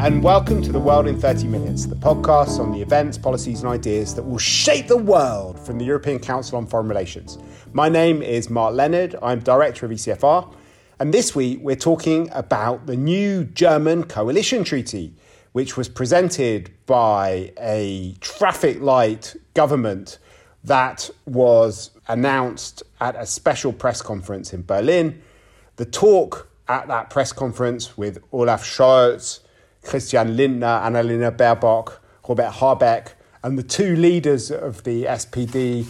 and welcome to The World in 30 Minutes, the podcast on the events, policies, and ideas that will shape the world from the European Council on Foreign Relations. My name is Mark Leonard, I'm Director of ECFR, and this week we're talking about the new German coalition treaty, which was presented by a traffic light government that was announced at a special press conference in Berlin. The talk at that press conference with Olaf Scholz, Christian Lindner, Annalena Baerbock, Robert Habeck, and the two leaders of the SPD,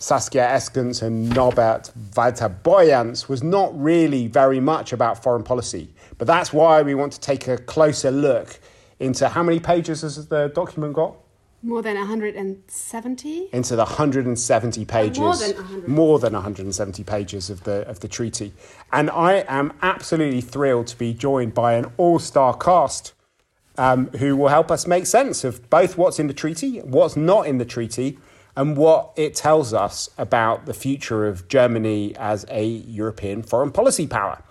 Saskia Esken and Norbert Walter Borjans, was not really very much about foreign policy. But that's why we want to take a closer look into how many pages has the document got? More than 170? Into the 170 pages. more than 100. More than 170 pages of the, of the treaty. And I am absolutely thrilled to be joined by an all star cast um, who will help us make sense of both what's in the treaty, what's not in the treaty, and what it tells us about the future of Germany as a European foreign policy power.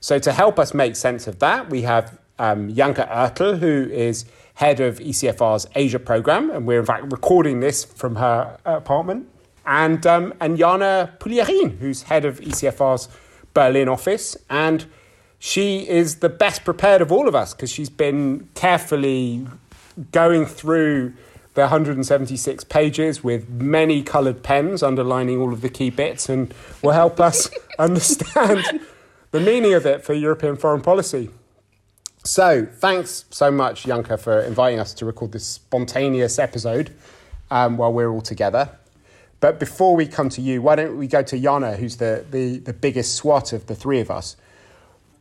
So, to help us make sense of that, we have um, Janka Oertel, who is head of ECFR's Asia program, and we're in fact recording this from her apartment, and um, and Jana Puglierin, who's head of ECFR's Berlin office, and she is the best prepared of all of us because she's been carefully going through the 176 pages with many coloured pens underlining all of the key bits, and will help us understand the meaning of it for European foreign policy. So, thanks so much, Janka, for inviting us to record this spontaneous episode um, while we're all together. But before we come to you, why don't we go to Jana, who's the, the, the biggest SWAT of the three of us?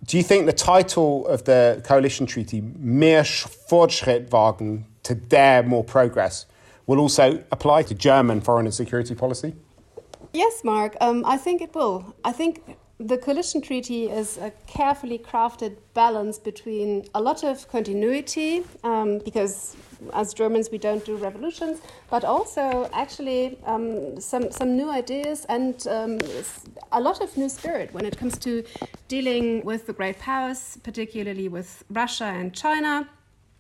Do you think the title of the coalition treaty, Mehr Fortschritt wagen, to dare more progress, will also apply to German foreign and security policy? Yes, Mark, um, I think it will. I think the coalition treaty is a carefully crafted balance between a lot of continuity, um, because as Germans we don't do revolutions, but also actually um, some some new ideas and um, a lot of new spirit when it comes to dealing with the great powers, particularly with Russia and China.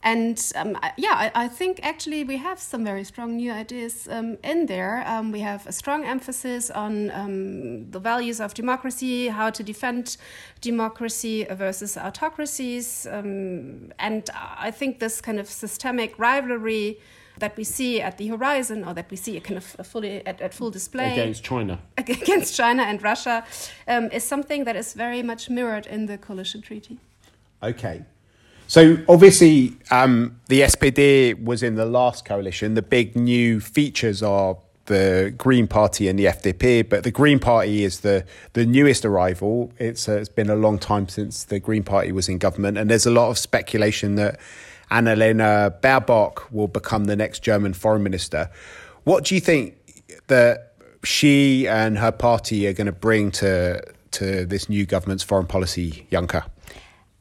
And um, yeah, I, I, think actually we have some very strong new ideas um, in there. Um, we have a strong emphasis on um, the values of democracy, how to defend democracy versus autocracies. Um, and I think this kind of systemic rivalry that we see at the horizon or that we see kind of fully at, at full display against China against China and Russia um, is something that is very much mirrored in the coalition treaty. Okay, so obviously, um, the SPD was in the last coalition. The big new features are the Green Party and the FDP, but the Green Party is the the newest arrival. It's uh, it's been a long time since the Green Party was in government, and there's a lot of speculation that Annalena Baerbock will become the next German foreign minister. What do you think that she and her party are going to bring to to this new government's foreign policy, Janka?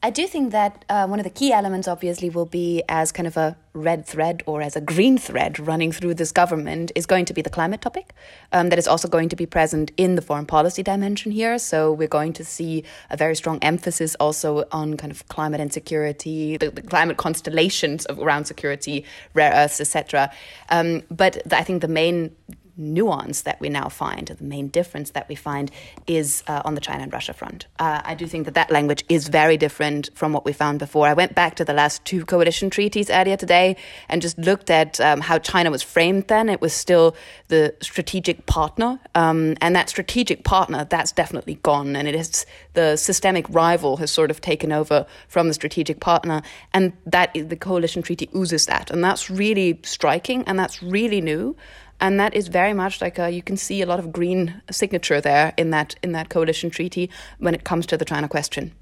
I do think that uh, one of the key elements, obviously, will be as kind of a red thread or as a green thread running through this government is going to be the climate topic. Um, that is also going to be present in the foreign policy dimension here. So we're going to see a very strong emphasis also on kind of climate and security, the, the climate constellations of, around security, rare earths, etc. Um, but I think the main nuance that we now find, the main difference that we find, is uh, on the China and Russia front. Uh, I do think that that language is very different from what we found before. I went back to the last two coalition treaties earlier today and just looked at um, how China was framed then. It was still the strategic partner, um, and that strategic partner, that's definitely gone, and it is the systemic rival has sort of taken over from the strategic partner, and that the coalition treaty oozes that, and that's really striking, and that's really new and that is very much like a, you can see a lot of green signature there in that in that coalition treaty when it comes to the China question.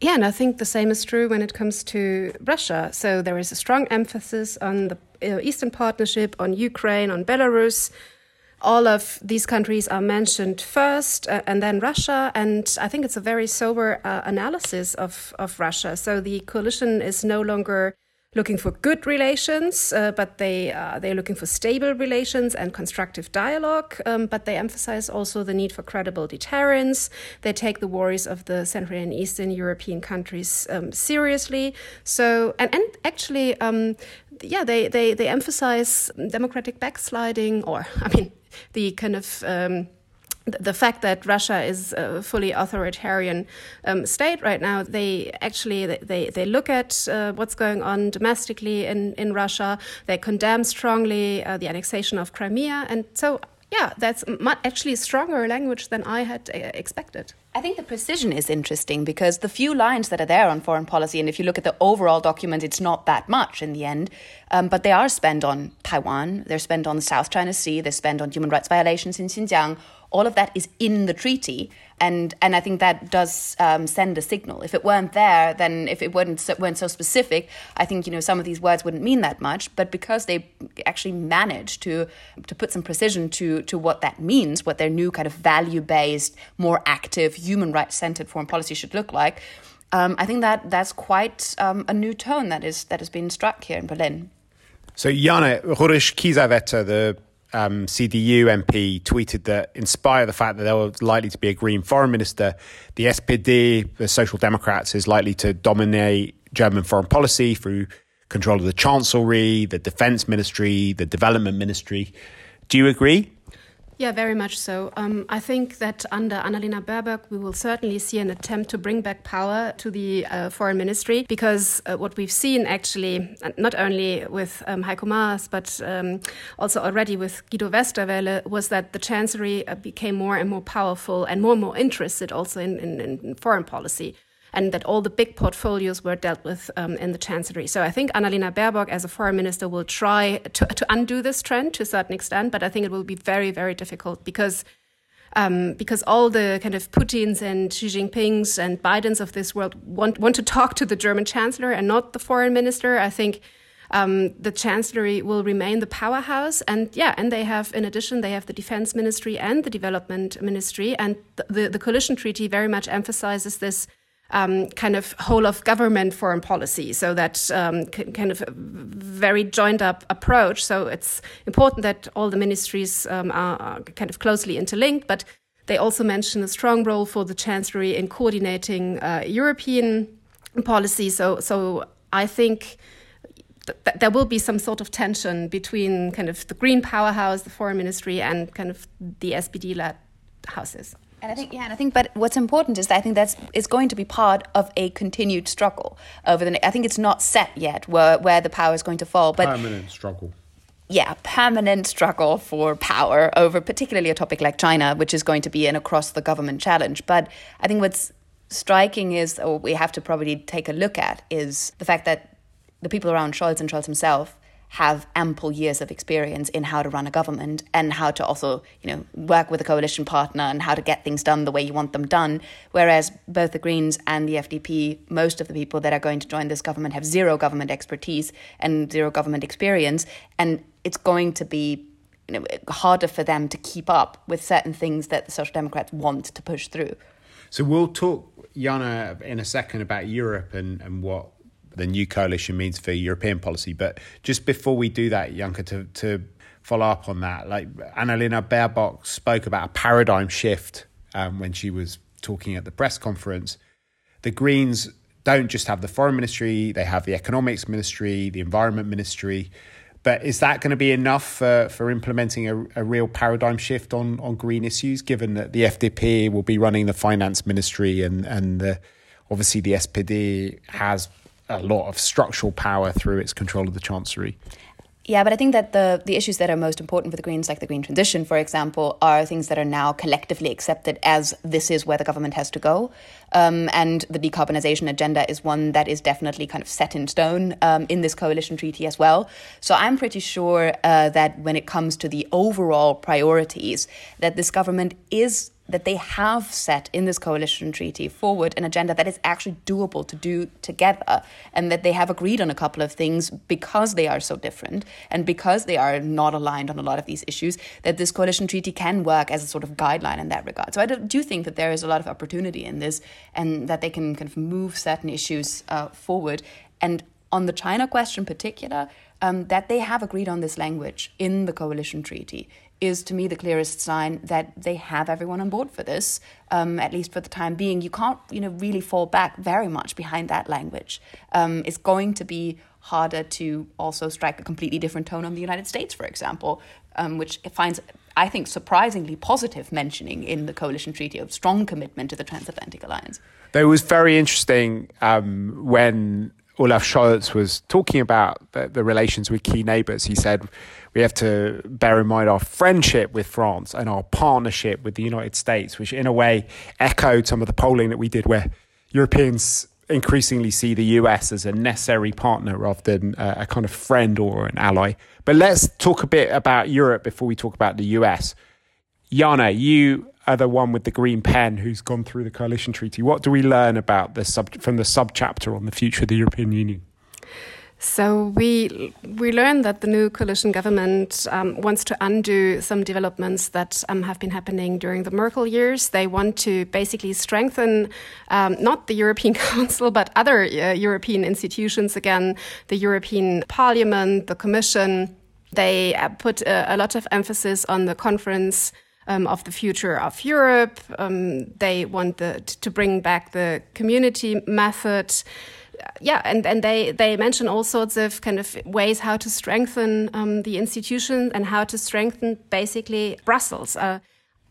Yeah, and I think the same is true when it comes to Russia. So there is a strong emphasis on the uh, Eastern Partnership, on Ukraine, on Belarus. All of these countries are mentioned first, uh, and then Russia. And I think it's a very sober uh, analysis of, of Russia. So the coalition is no longer looking for good relations, uh, but they uh, they're looking for stable relations and constructive dialogue. Um, but they emphasize also the need for credible deterrence. They take the worries of the Central and Eastern European countries um, seriously. So and and actually, um, yeah, they, they they emphasize democratic backsliding, or I mean, the kind of um, the fact that Russia is a fully authoritarian um, state right now, they actually they, they look at uh, what's going on domestically in, in Russia. They condemn strongly uh, the annexation of Crimea, and so yeah, that's actually stronger language than I had uh, expected. I think the precision is interesting because the few lines that are there on foreign policy, and if you look at the overall document, it's not that much in the end, um, but they are spent on Taiwan, they're spent on the South China Sea, they're spent on human rights violations in Xinjiang all of that is in the treaty, and and I think that does um, send a signal. If it weren't there, then if it weren't so, weren't so specific, I think you know some of these words wouldn't mean that much. But because they actually managed to to put some precision to to what that means, what their new kind of value based, more active, human rights centered foreign policy should look like. Um, I think that that's quite um, a new tone that is that has been struck here in Berlin. So, Jana Roderich Kiesewetter, the um, CDU MP tweeted that, in spite of the fact that there was likely to be a Green foreign minister, the SPD, the Social Democrats, is likely to dominate German foreign policy through control of the Chancellery, the Defense Ministry, the Development Ministry. Do you agree? Yeah, very much so. Um, I think that under Annalena Baerbock, we will certainly see an attempt to bring back power to the uh, foreign ministry because uh, what we've seen actually, uh, not only with um, Heiko Maas, but um, also already with Guido Westerwelle, was that the chancellery uh, became more and more powerful and more and more interested also in, in, in foreign policy and that all the big portfolios were dealt with um, in the Chancellery. So I think Annalena Baerbock, as a foreign minister, will try to, to undo this trend to a certain extent, but I think it will be very, very difficult because. Um, because all the kind of Putins and Xi Jinpings and Bidens of this world want, want to talk to the German chancellor and not the foreign minister. I think um, the chancellery will remain the powerhouse, and yeah, and they have in addition they have the defense ministry and the development ministry, and the, the, the coalition treaty very much emphasizes this um, kind of whole of government foreign policy. So that um, kind of very joined up approach. So it's important that all the ministries um, are, kind of closely interlinked, but they also mention a strong role for the chancellery in coordinating uh, European policy. So, so I think. Th- there will be some sort of tension between kind of the green powerhouse, the foreign ministry, and kind of the SPD led houses. And I think, yeah, and I think, but what's important is that I think that's is going to be part of a continued struggle over the. I think it's not set yet where where the power is going to fall, but permanent struggle. Yeah, permanent struggle for power over particularly a topic like China, which is going to be an across the government challenge. But I think what's striking is, or we have to probably take a look at, is the fact that the people around Scholz and Scholz himself have ample years of experience in how to run a government and how to also, you know, work with a coalition partner and how to get things done the way you want them done. Whereas both the Greens and the FDP, most of the people that are going to join this government have zero government expertise and zero government experience, and it's going to be you know, harder for them to keep up with certain things that the Social Democrats want to push through. So we'll talk, Jana, in a second about Europe and, and what the new coalition means for European policy. But just before we do that, Janka, to, to follow up on that, like Annalena Baerbock spoke about a paradigm shift um, when she was talking at the press conference. The Greens don't just have the foreign ministry, they have the economics ministry, the environment ministry. But is that going to be enough for, for implementing a, a real paradigm shift on, on green issues, given that the FDP will be running the finance ministry and, and the, obviously the SPD has a lot of structural power through its control of the Chancery. Yeah, but I think that the, the issues that are most important for the Greens, like the green transition, for example, are things that are now collectively accepted as this is where the government has to go. Um, and the decarbonisation agenda is one that is definitely kind of set in stone um, in this coalition treaty as well. So I'm pretty sure uh, that when it comes to the overall priorities, that this government is that they have set in this coalition treaty forward an agenda that is actually doable to do together and that they have agreed on a couple of things because they are so different and because they are not aligned on a lot of these issues that this coalition treaty can work as a sort of guideline in that regard. So i do think that there is a lot of opportunity in this and that they can kind of move certain issues uh, forward. And on the China question, in particular, um, that they have agreed on this language in the coalition treaty is to me the clearest sign that they have everyone on board for this, um, at least for the time being. You can't, you know, really fall back very much behind that language. Um, it's going to be harder to also strike a completely different tone on the United States, for example, um, which finds, I think, surprisingly positive mentioning in the coalition treaty of strong commitment to the transatlantic alliance. It was very interesting um, when Olaf Scholz was talking about the, the, relations with key neighbors. He said we have to bear in mind our friendship with France and our partnership with the United States, which in a way echoed some of the polling that we did where Europeans increasingly see the US as a necessary partner rather than a, a kind of friend or an ally. But let's talk a bit about Europe before we talk about the US. Jana, you are the one with the green pen who's gone through the coalition treaty. What do we learn about the sub from the sub chapter on the future of the European Union? So we we learned that the new coalition government um, wants to undo some developments that um, have been happening during the Merkel years. They want to basically strengthen um, not the European Council but other uh, European institutions again, the European Parliament, the Commission. They uh, put a, a lot of emphasis on the conference um, of the future of Europe. Um, they want the, to bring back the community method. Yeah, and, and they, they mention all sorts of kind of ways how to strengthen um, the institution and how to strengthen basically Brussels. Uh,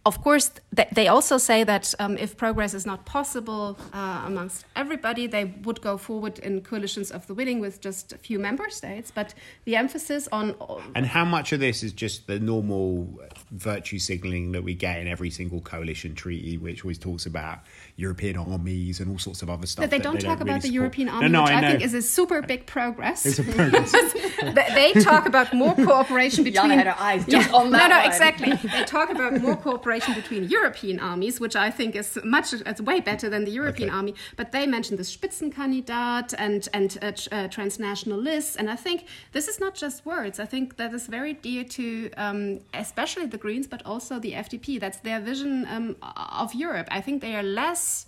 of course, they also say that um, if progress is not possible uh, amongst everybody, they would go forward in coalitions of the willing with just a few member states. But the emphasis on. And how much of this is just the normal virtue signaling that we get in every single coalition treaty, which always talks about European armies and all sorts of other stuff? That they don't they talk don't about really the European army, no, no, which I, I, think is a super big progress. It's a progress. they talk about more cooperation between. Jana had her eyes just yeah, on that. No, no, one. exactly. They talk about more cooperation between European armies, which I think is much, it's way better than the European okay. army. But they mentioned the Spitzenkandidat and and uh, uh, transnational lists, and I think this is not just words. I think that is very dear to um, especially the Greens, but also the FDP. That's their vision um, of Europe. I think they are less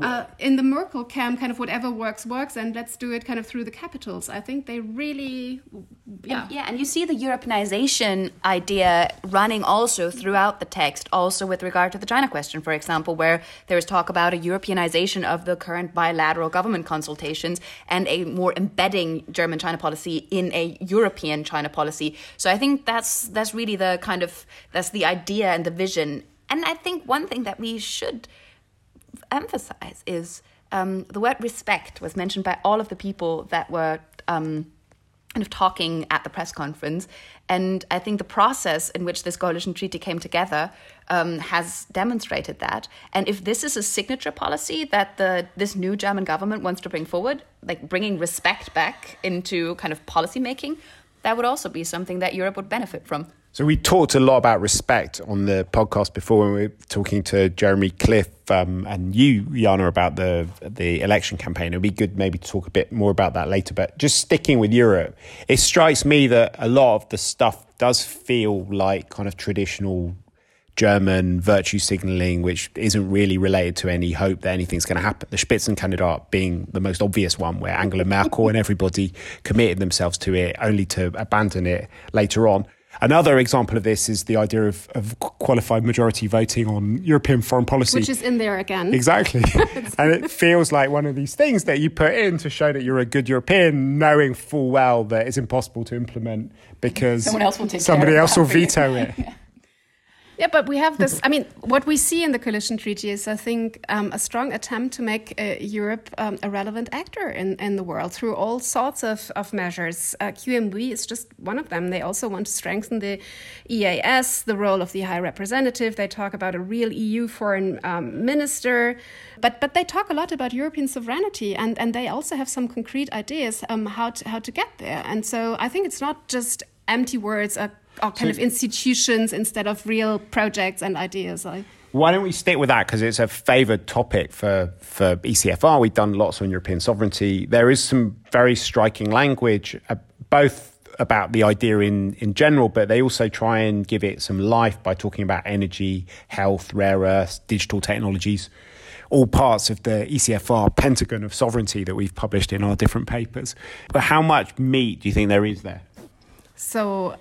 uh, in the Merkel camp, kind of whatever works works, and let's do it kind of through the capitals. I think they really, yeah, and, yeah. And you see the Europeanization idea running also throughout the text, also with regard to the China question, for example, where there is talk about a Europeanization of the current bilateral government consultations and a more embedding German China policy in a European China policy. So I think that's that's really the kind of that's the idea and the vision. And I think one thing that we should emphasize is um, the word respect was mentioned by all of the people that were um, kind of talking at the press conference. And I think the process in which this coalition treaty came together um, has demonstrated that. And if this is a signature policy that the this new German government wants to bring forward, like bringing respect back into kind of policy making, that would also be something that Europe would benefit from. So we talked a lot about respect on the podcast before when we were talking to Jeremy Cliffe um, and you, Jana, about the the election campaign. It'd be good maybe to talk a bit more about that later. But just sticking with Europe, it strikes me that a lot of the stuff does feel like kind of traditional German virtue signaling, which isn't really related to any hope that anything's going to happen. The Spitzenkandidat being the most obvious one, where Angela Merkel and everybody committed themselves to it, only to abandon it later on. Another example of this is the idea of, of qualified majority voting on European foreign policy. Which is in there again. Exactly. and it feels like one of these things that you put in to show that you're a good European, knowing full well that it's impossible to implement because else somebody else will veto it. Yeah, but we have this. I mean, what we see in the coalition treaty is, I think, um, a strong attempt to make uh, Europe um, a relevant actor in, in the world through all sorts of, of measures. Uh, QMV is just one of them. They also want to strengthen the EEAS, the role of the High Representative. They talk about a real EU foreign um, minister. But, but they talk a lot about European sovereignty, and, and they also have some concrete ideas um, how, to, how to get there. And so I think it's not just empty words, are kind so, of institutions instead of real projects and ideas. I, why don't we stick with that because it's a favoured topic for for ECFR. We've done lots on European sovereignty. There is some very striking language, uh, both about the idea in in general, but they also try and give it some life by talking about energy, health, rare earths, digital technologies. all parts of the ECFR pentagon of sovereignty that we've published in our different papers. But how much meat do you think there is there? So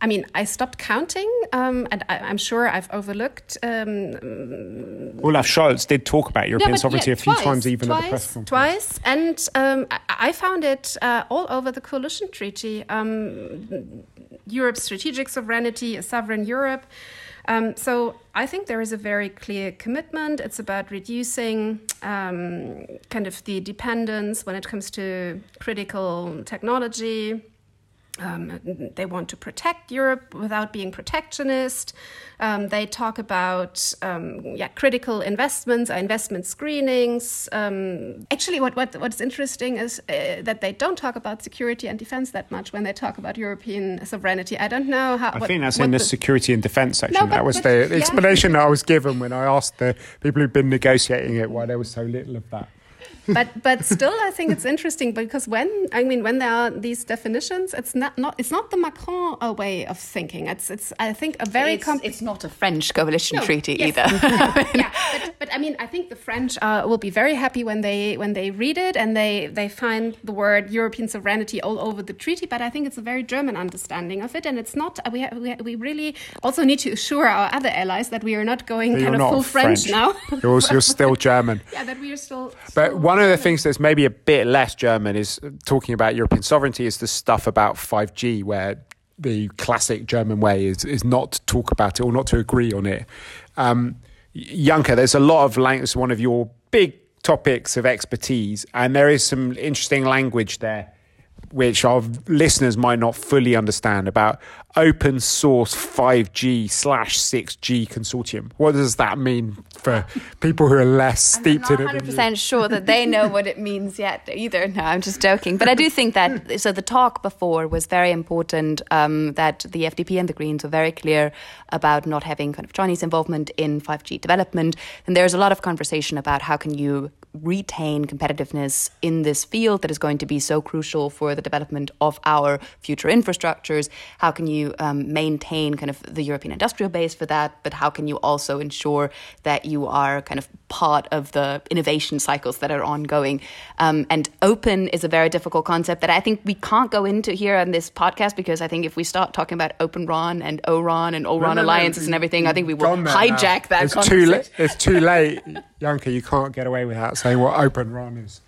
I mean, I stopped counting, um, and I, am sure I've overlooked. Um, Olaf Scholz did talk about European yeah, sovereignty yeah, a few times, even twice, at the press conference. Twice, and um, I, I, found it uh, all over the coalition treaty. Um, Europe's strategic sovereignty, a sovereign Europe. Um, so I think there is a very clear commitment. It's about reducing um, kind of the dependence when it comes to critical technology um, they want to protect Europe without being protectionist. Um, they talk about um, yeah, critical investments, investment screenings. Um, actually, what, what what's interesting is uh, that they don't talk about security and defense that much when they talk about European sovereignty. I don't know how. I what, think that's in the, the, security and defense section. No, but, that was but, the, yeah. explanation I was given when I asked the people who've been negotiating it why there was so little of that but but still, I think it's interesting because when I mean when there are these definitions, it's not, not it's not the Macron uh, way of thinking. It's it's I think a very it's, it's not a French coalition no, treaty yes. either. yeah, but, but I mean I think the French uh, will be very happy when they when they read it and they they find the word European sovereignty all over the treaty. But I think it's a very German understanding of it, and it's not. We we, we really also need to assure our other allies that we are not going kind of full French, French now. You're, you're still German. yeah, that we are still. But still one of the things that's maybe a bit less German is talking about European sovereignty is the stuff about 5G, where the classic German way is, is not to talk about it or not to agree on it. Um, Janka, there's a lot of language, one of your big topics of expertise, and there is some interesting language there which our listeners might not fully understand about open source 5G slash 6G consortium. What does that mean for people who are less steeped in it? I'm not 100% sure that they know what it means yet either. No, I'm just joking. But I do think that, so the talk before was very important, um, that the FDP and the Greens were very clear about not having kind of Chinese involvement in 5G development. And there's a lot of conversation about how can you retain competitiveness in this field that is going to be so crucial for the development of our future infrastructures? How can you um, maintain kind of the European industrial base for that? But how can you also ensure that you are kind of part of the innovation cycles that are ongoing? Um, and open is a very difficult concept that I think we can't go into here on this podcast because I think if we start talking about Open RAN and ORAN and ORAN no, no, alliances no, and everything, I think we will hijack that it's Too la- it's too late, Janka. You can't get away with that saying what Open RAN is.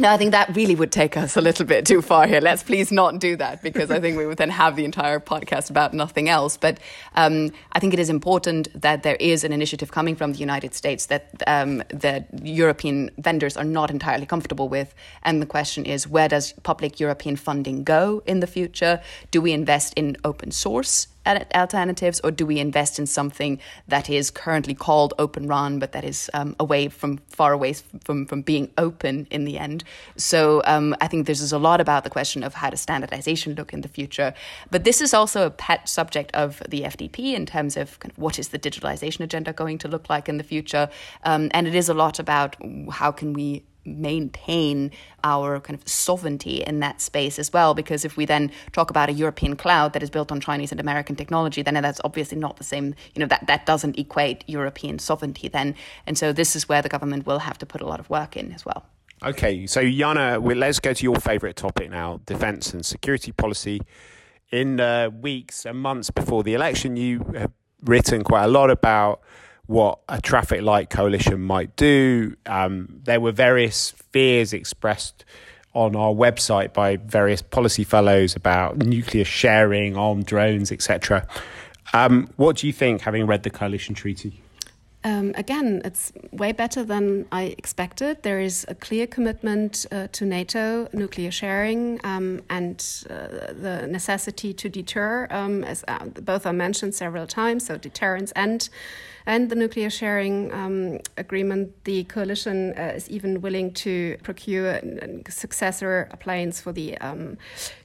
No, I think that really would take us a little bit too far here. Let's please not do that because I think we would then have the entire podcast about nothing else. But um, I think it is important that there is an initiative coming from the United States that um, the European vendors are not entirely comfortable with. And the question is where does public European funding go in the future? Do we invest in open source? Alternatives, or do we invest in something that is currently called Open RAN, but that is um, away from far away from from being open in the end? So um, I think there's a lot about the question of how does standardization look in the future. But this is also a pet subject of the FDP in terms of, kind of what is the digitalization agenda going to look like in the future, um, and it is a lot about how can we maintain our kind of sovereignty in that space as well. Because if we then talk about a European cloud that is built on Chinese and American technology, then that's obviously not the same. You know that that doesn't equate European sovereignty then. And so this is where the government will have to put a lot of work in as well. Okay, so Jana, let's go to your favourite topic now: defence and security policy. In the weeks and months before the election, you have written quite a lot about what a traffic light coalition might do. Um, there were various fears expressed on our website by various policy fellows about nuclear sharing, armed drones, etc. Um, what do you think, having read the coalition treaty? Um, again, it's way better than I expected. There is a clear commitment uh, to NATO, nuclear sharing, um, and uh, the necessity to deter, um, as uh, both are mentioned several times. So deterrence and and the nuclear sharing um, agreement. The coalition uh, is even willing to procure successor planes for the um,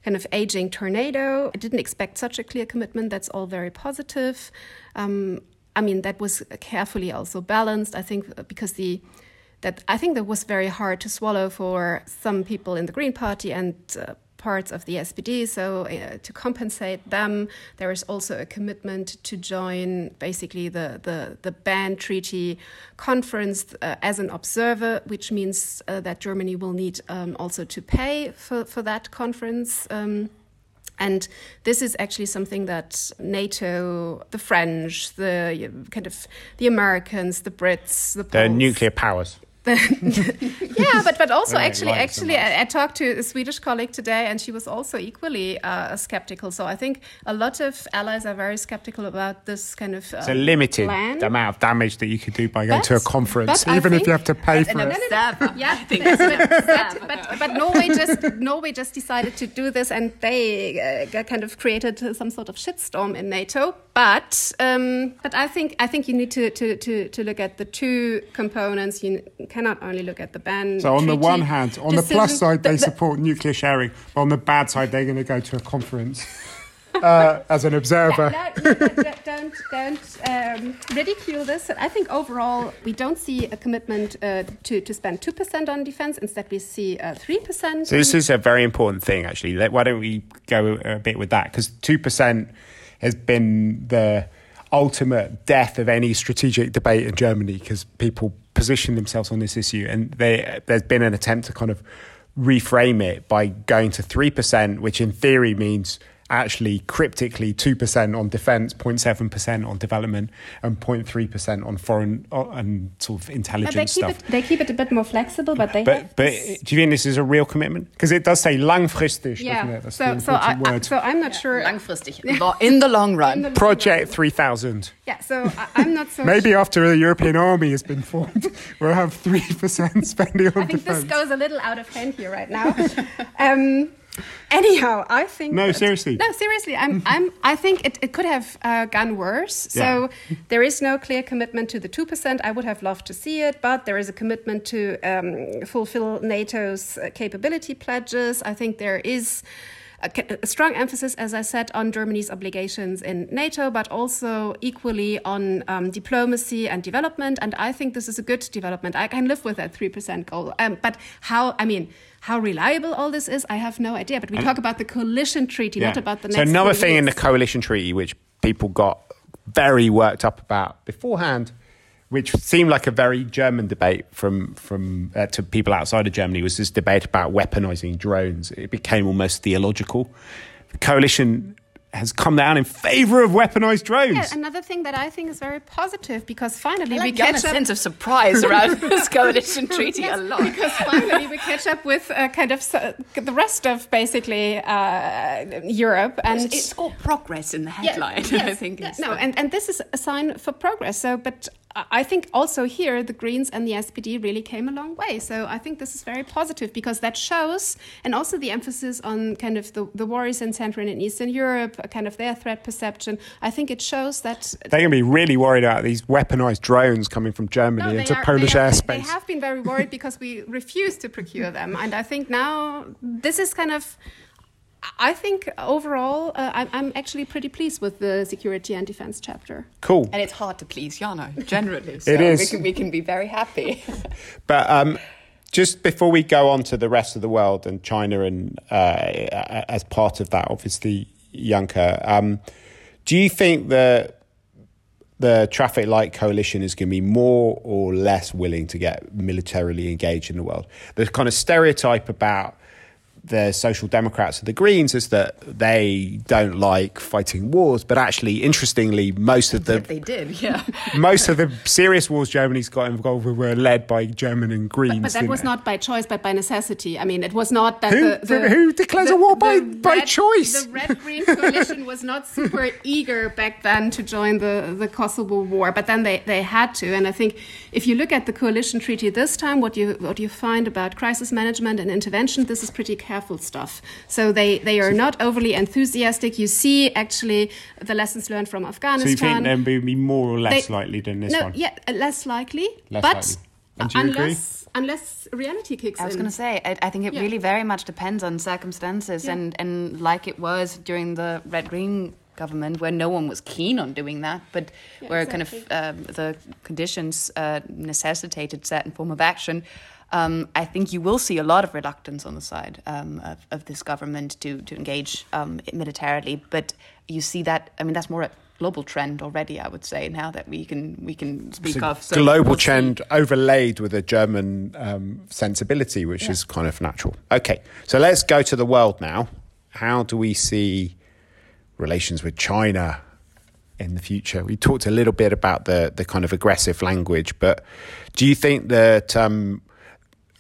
kind of aging tornado. I didn't expect such a clear commitment. That's all very positive. Um, I mean, that was carefully also balanced. I think because the that I think that was very hard to swallow for some people in the Green Party and uh, parts of the SPD. So uh, to compensate them, there is also a commitment to join basically the the, the ban treaty conference uh, as an observer, which means uh, that Germany will need um, also to pay for for that conference. Um, and this is actually something that NATO, the French, the kind of the Americans, the Brits, the, the nuclear powers. yeah, but but also actually actually I, I, talked to a Swedish colleague today, and she was also equally uh, skeptical. So I think a lot of allies are very skeptical about this kind of. It's a limited plan. amount of damage that you could do by going but, to a conference, even if you have to pay for it. yeah, I think but, but, but Norway just Norway just decided to do this, and they uh, kind of created some sort of shitstorm in NATO. But um, but I think I think you need to, to, to, to look at the two components. You cannot only look at the ban. So on the one hand, on the plus side, they the, support nuclear sharing. But on the bad side, they're going to go to a conference. Uh, as an observer. No, no, no, don't don't um, ridicule this. I think overall we don't see a commitment uh, to to spend two percent on defense. Instead, we see uh, three uh, percent. So this is a very important thing, actually. Why don't we go a bit with that? Because two percent has been the ultimate death of any strategic debate in Germany because people position themselves on this issue, and they, there's been an attempt to kind of reframe it by going to three percent, which in theory means actually cryptically 2% on defence, 0.7% on development, and 0.3% on foreign uh, and sort of intelligence they stuff. It, they keep it a bit more flexible, but they But, but do you think this is a real commitment? Because it does say langfristig, yeah. doesn't it? That's so, so, I, I, so I'm not yeah. sure. Langfristig. in the long run. The Project 3000. Yeah, so I, am not so Maybe sure. after the European army has been formed, we'll have 3% spending on defense. I think defense. this goes a little out of hand here right now. um, Anyhow, I think no, seriously. No, seriously. I'm. I'm. I think it, it could have uh, gone worse. So yeah. there is no clear commitment to the two percent. I would have loved to see it, but there is a commitment to um, fulfill NATO's uh, capability pledges. I think there is. A, a strong emphasis, as I said, on Germany's obligations in NATO, but also equally on um, diplomacy and development. And I think this is a good development. I can live with that 3% goal. Um, but how, I mean, how reliable all this is, I have no idea. But we and, talk about the coalition treaty, yeah. not about the next. So another thing years. in the coalition treaty, which people got very worked up about beforehand, which seemed like a very German debate from from uh, to people outside of Germany, was this debate about weaponizing drones. It became almost theological. The coalition has come down in favor of weaponized drones. Yeah, another thing that I think is very positive because finally like we catch a sense of surprise around this coalition treaty yes, a lot. Because finally we catch up with uh, kind of uh, the rest of basically uh, Europe, and it's, it's called progress in the headline. Yeah, yes, I think. Yeah, no, and and this is a sign for progress. So, but I think also here the Greens and the SPD really came a long way. So I think this is very positive because that shows, and also the emphasis on kind of the, the worries in Central and Eastern Europe, kind of their threat perception. I think it shows that they're going to be really worried about these weaponized drones coming from Germany no, into are, Polish are, airspace. They have been very worried because we refuse to procure them, and I think now this is kind of I think overall, uh, I'm, I'm, actually pretty pleased with the security and defense chapter. Cool. And it's hard to please Jana, generally. So it is. We can, we can be very happy. but um, just before we go on to the rest of the world and China, and uh, as part of that, obviously, Janka, um, do you think that the traffic light coalition is going to be more or less willing to get militarily engaged in the world? The kind of stereotype about the Social Democrats and the Greens is that they don't like fighting wars, but actually, interestingly, most of the they did, yeah. most of the serious wars Germany's got involved with were led by German and Greens. But, but that was it? not by choice, but by necessity. I mean, it was not that who, the, the, who declares the, a war by, by red, choice. The Red Green coalition was not super eager back then to join the the Kosovo war, but then they, they had to. And I think if you look at the coalition treaty this time, what you what you find about crisis management and intervention, this is pretty careful stuff. So they, they are not overly enthusiastic. You see actually the lessons learned from Afghanistan. So you think they'll be more or less they, likely than this no, one? Yeah, uh, less likely. Less but likely. And do you unless, agree? unless reality kicks in. I was going to say, I, I, think it yeah. really very much depends on circumstances, yeah. and, and like it was during the red green government, where no one was keen on doing that, but yeah, where exactly. kind of um, the conditions uh, necessitated certain form of action. um, I think you will see a lot of reluctance on the side um, of, of, this government to to engage um, militarily. But you see that I mean that's more a global trend already. I would say now that we can we can speak of so global we'll trend overlaid with a German um, sensibility, which yeah. is kind of natural. Okay, so let's go to the world now. How do we see relations with China? in the future. We talked a little bit about the the kind of aggressive language, but do you think that um,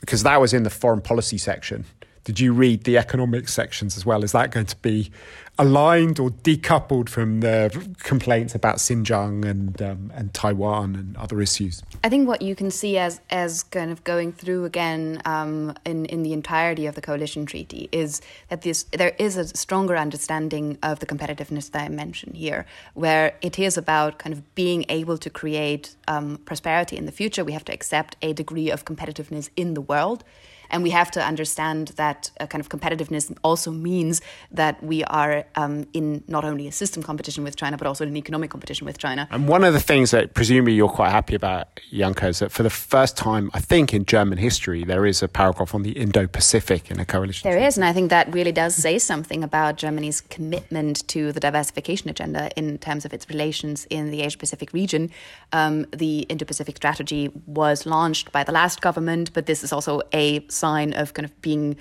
because that was in the foreign policy section. Did you read the economic sections as well? Is that going to be aligned or decoupled from the complaints about Xinjiang and um, and Taiwan and other issues? I think what you can see as as kind of going through again um, in in the entirety of the coalition treaty is that this there is a stronger understanding of the competitiveness mentioned here, where it is about kind of being able to create um, prosperity in the future. We have to accept a degree of competitiveness in the world and we have to understand that uh, kind of competitiveness also means that we are um, in not only a system competition with China, but also in an economic competition with China. And one of the things that presumably you're quite happy about, Janka, is that for the first time, I think, in German history, there is a paragraph on the Indo Pacific in a coalition. There is, and I think that really does say something about Germany's commitment to the diversification agenda in terms of its relations in the Asia Pacific region. Um, the Indo Pacific strategy was launched by the last government, but this is also a sign of kind of being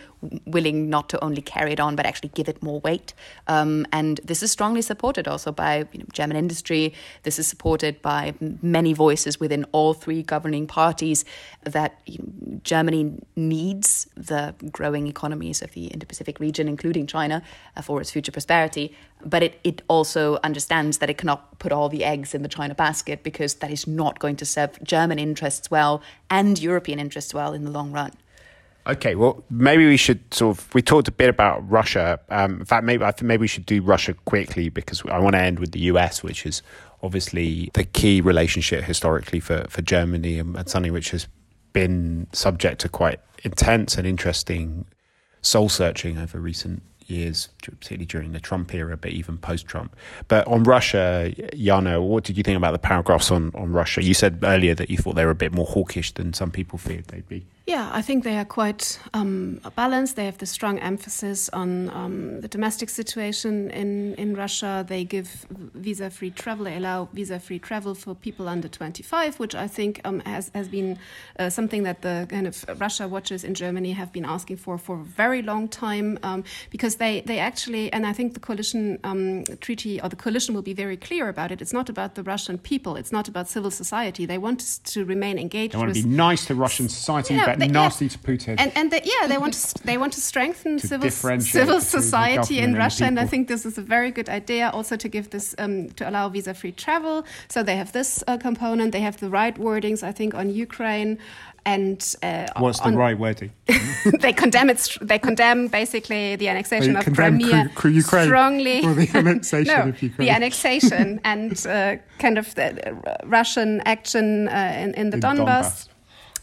willing not to only carry it on but actually give it more weight. Um, and this is strongly supported also by you know, German industry. This is supported by many voices within all three governing parties that you know, Germany needs the growing economies of the Indo-Pacific region, including China, uh, for its future prosperity. But it, it also understands that it cannot put all the eggs in the China basket because that is not going to serve German interests well and European interests well in the long run. Okay, well, maybe we should sort of. We talked a bit about Russia. Um, in fact, maybe I think maybe we should do Russia quickly because I want to end with the US, which is obviously the key relationship historically for for Germany and, and something which has been subject to quite intense and interesting soul searching over recent years, particularly during the Trump era, but even post Trump. But on Russia, Jana, what did you think about the paragraphs on, on Russia? You said earlier that you thought they were a bit more hawkish than some people feared they'd be. Yeah, I think they are quite um, balanced. They have the strong emphasis on um, the domestic situation in, in Russia. They give visa free travel, they allow visa free travel for people under 25, which I think um, has, has been uh, something that the kind of Russia watchers in Germany have been asking for for a very long time um, because they, they actually, and I think the coalition um, treaty or the coalition will be very clear about it. It's not about the Russian people, it's not about civil society. They want to remain engaged. They want to be nice to Russian society. Yeah, they, nasty yeah. to Putin. And, and they, yeah, they want to they want to strengthen to civil civil society in Russia, and, and, I think this is a very good idea. Also to give this um, to allow visa free travel. So they have this uh, component. They have the right wordings, I think, on Ukraine. And uh, what's the right wording? they condemn it. They condemn basically the annexation of Crimea Ukraine, strongly. Or the annexation no, of Ukraine. The annexation and uh, kind of the Russian action uh, in, in the in Donbass. Donbass.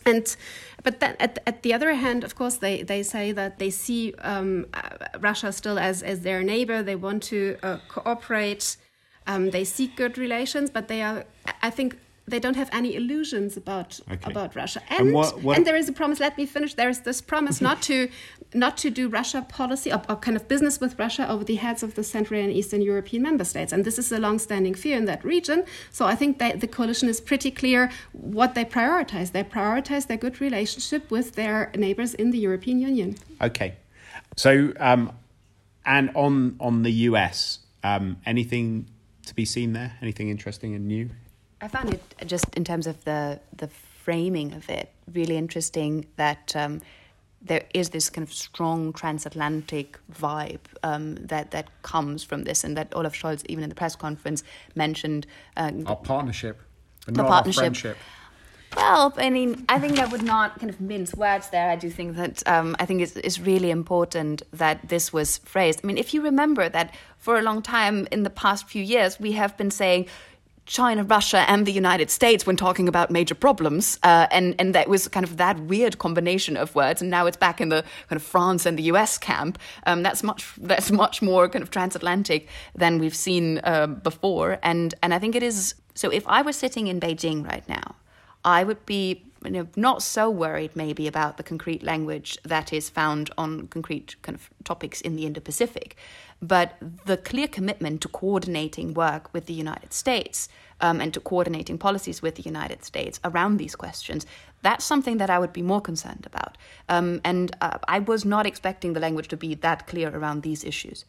And but then at, at the other hand, of course, they, they say that they see um, uh, Russia still as, as their neighbor. They want to uh, cooperate. Um, they seek good relations, but they are, I think, they don't have any illusions about okay. about Russia. And and, what, what and, there is a promise. Let me finish. There is this promise not to not to do Russia policy or, or, kind of business with Russia over the heads of the Central and Eastern European member states. And this is a long-standing fear in that region. So I think that the coalition is pretty clear what they prioritize. They prioritize their good relationship with their neighbors in the European Union. Okay. So um, and on on the US, um, anything to be seen there? Anything interesting and new? I found it just in terms of the the framing of it really interesting that um, there is this kind of strong transatlantic vibe um, that that comes from this, and that Olaf Scholz, even in the press conference, mentioned uh, our partnership, not partnership. Our friendship. Well, I mean, I think I would not kind of mince words there. I do think that um, I think it's, it's really important that this was phrased. I mean, if you remember that for a long time in the past few years, we have been saying China, Russia, and the United States when talking about major problems, uh, and and that was kind of that weird combination of words. And now it's back in the kind of France and the U.S. camp. Um, that's much that's much more kind of transatlantic than we've seen uh, before. And and I think it is. So if I were sitting in Beijing right now, I would be you know, not so worried maybe about the concrete language that is found on concrete kind of topics in the Indo-Pacific, but the clear commitment to coordinating work with the United States um, and to coordinating policies with the United States around these questions. That's something that I would be more concerned about. Um, and uh, I was not expecting the language to be that clear around these issues.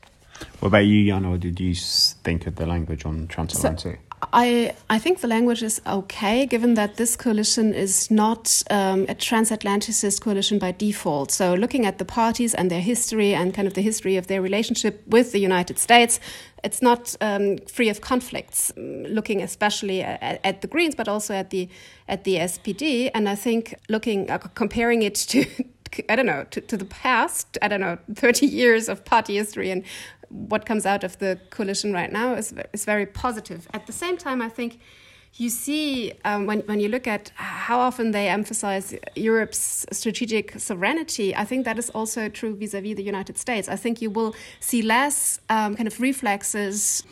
What about you, Jan? What did you think of the language on transatlantic? So, I, I think the language is okay, given that this coalition is not um, a transatlanticist coalition by default. So, looking at the parties and their history and kind of the history of their relationship with the United States, it's not um, free of conflicts. Looking especially at, at, the Greens, but also at the at the SPD, and I think looking uh, comparing it to. I don't know, to, to the past, I don't know, 30 years of party history and what comes out of the coalition right now is, is very positive. At the same time, I think you see um, when, when you look at how often they emphasize Europe's strategic sovereignty, I think that is also true vis a vis the United States. I think you will see less um, kind of reflexes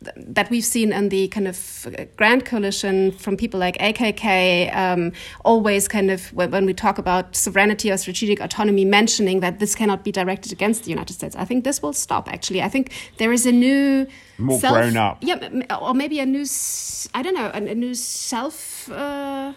that we've seen in the kind of grand coalition from people like AKK, um, always kind of when we talk about sovereignty or strategic autonomy, mentioning that this cannot be directed against the United States. I think this will stop. Actually, I think there is a new more self, grown up, yeah, or maybe a new, I don't know, a, a new self uh,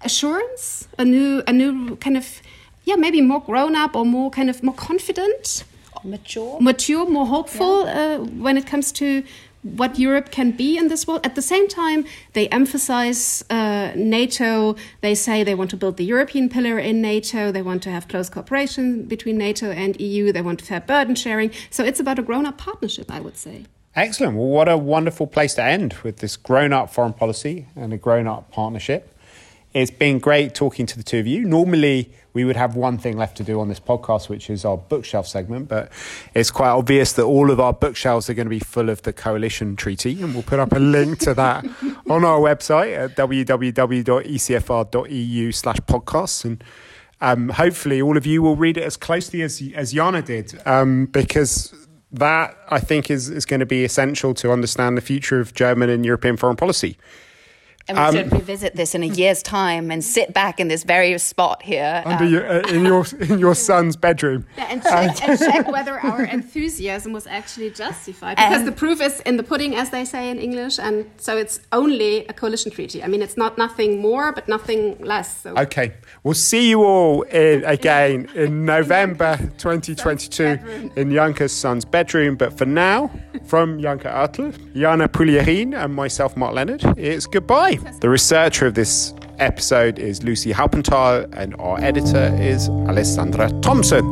assurance, a new, a new kind of, yeah, maybe more grown up or more kind of more confident mature, mature, more hopeful yeah. uh, when it comes to what Europe can be in this world. At the same time, they emphasize uh, NATO. They say they want to build the European pillar in NATO. They want to have close cooperation between NATO and EU. They want fair burden sharing. So it's about a grown up partnership, I would say. Excellent. Well, what a wonderful place to end with this grown up foreign policy and a grown up partnership. It's been great talking to the two of you. Normally, we would have one thing left to do on this podcast, which is our bookshelf segment, but it's quite obvious that all of our bookshelves are going to be full of the coalition treaty, and we'll put up a link to that on our website at www.ecfr.eu slash podcasts. And um, hopefully, all of you will read it as closely as, as Jana did, um, because that I think is, is going to be essential to understand the future of German and European foreign policy. And we um, should revisit this in a year's time and sit back in this very spot here. Under um, your, uh, in your in your son's bedroom. Yeah, and, check, and check whether our enthusiasm was actually justified. Because the proof is in the pudding, as they say in English. And so it's only a coalition treaty. I mean, it's not nothing more, but nothing less. So. Okay. We'll see you all in, again in November 2022 in Janka's son's bedroom. But for now, from Janka Oertel, Jana Puglierin, and myself, Mark Leonard, it's goodbye. The researcher of this episode is Lucy Halpenthal, and our editor is Alessandra Thompson.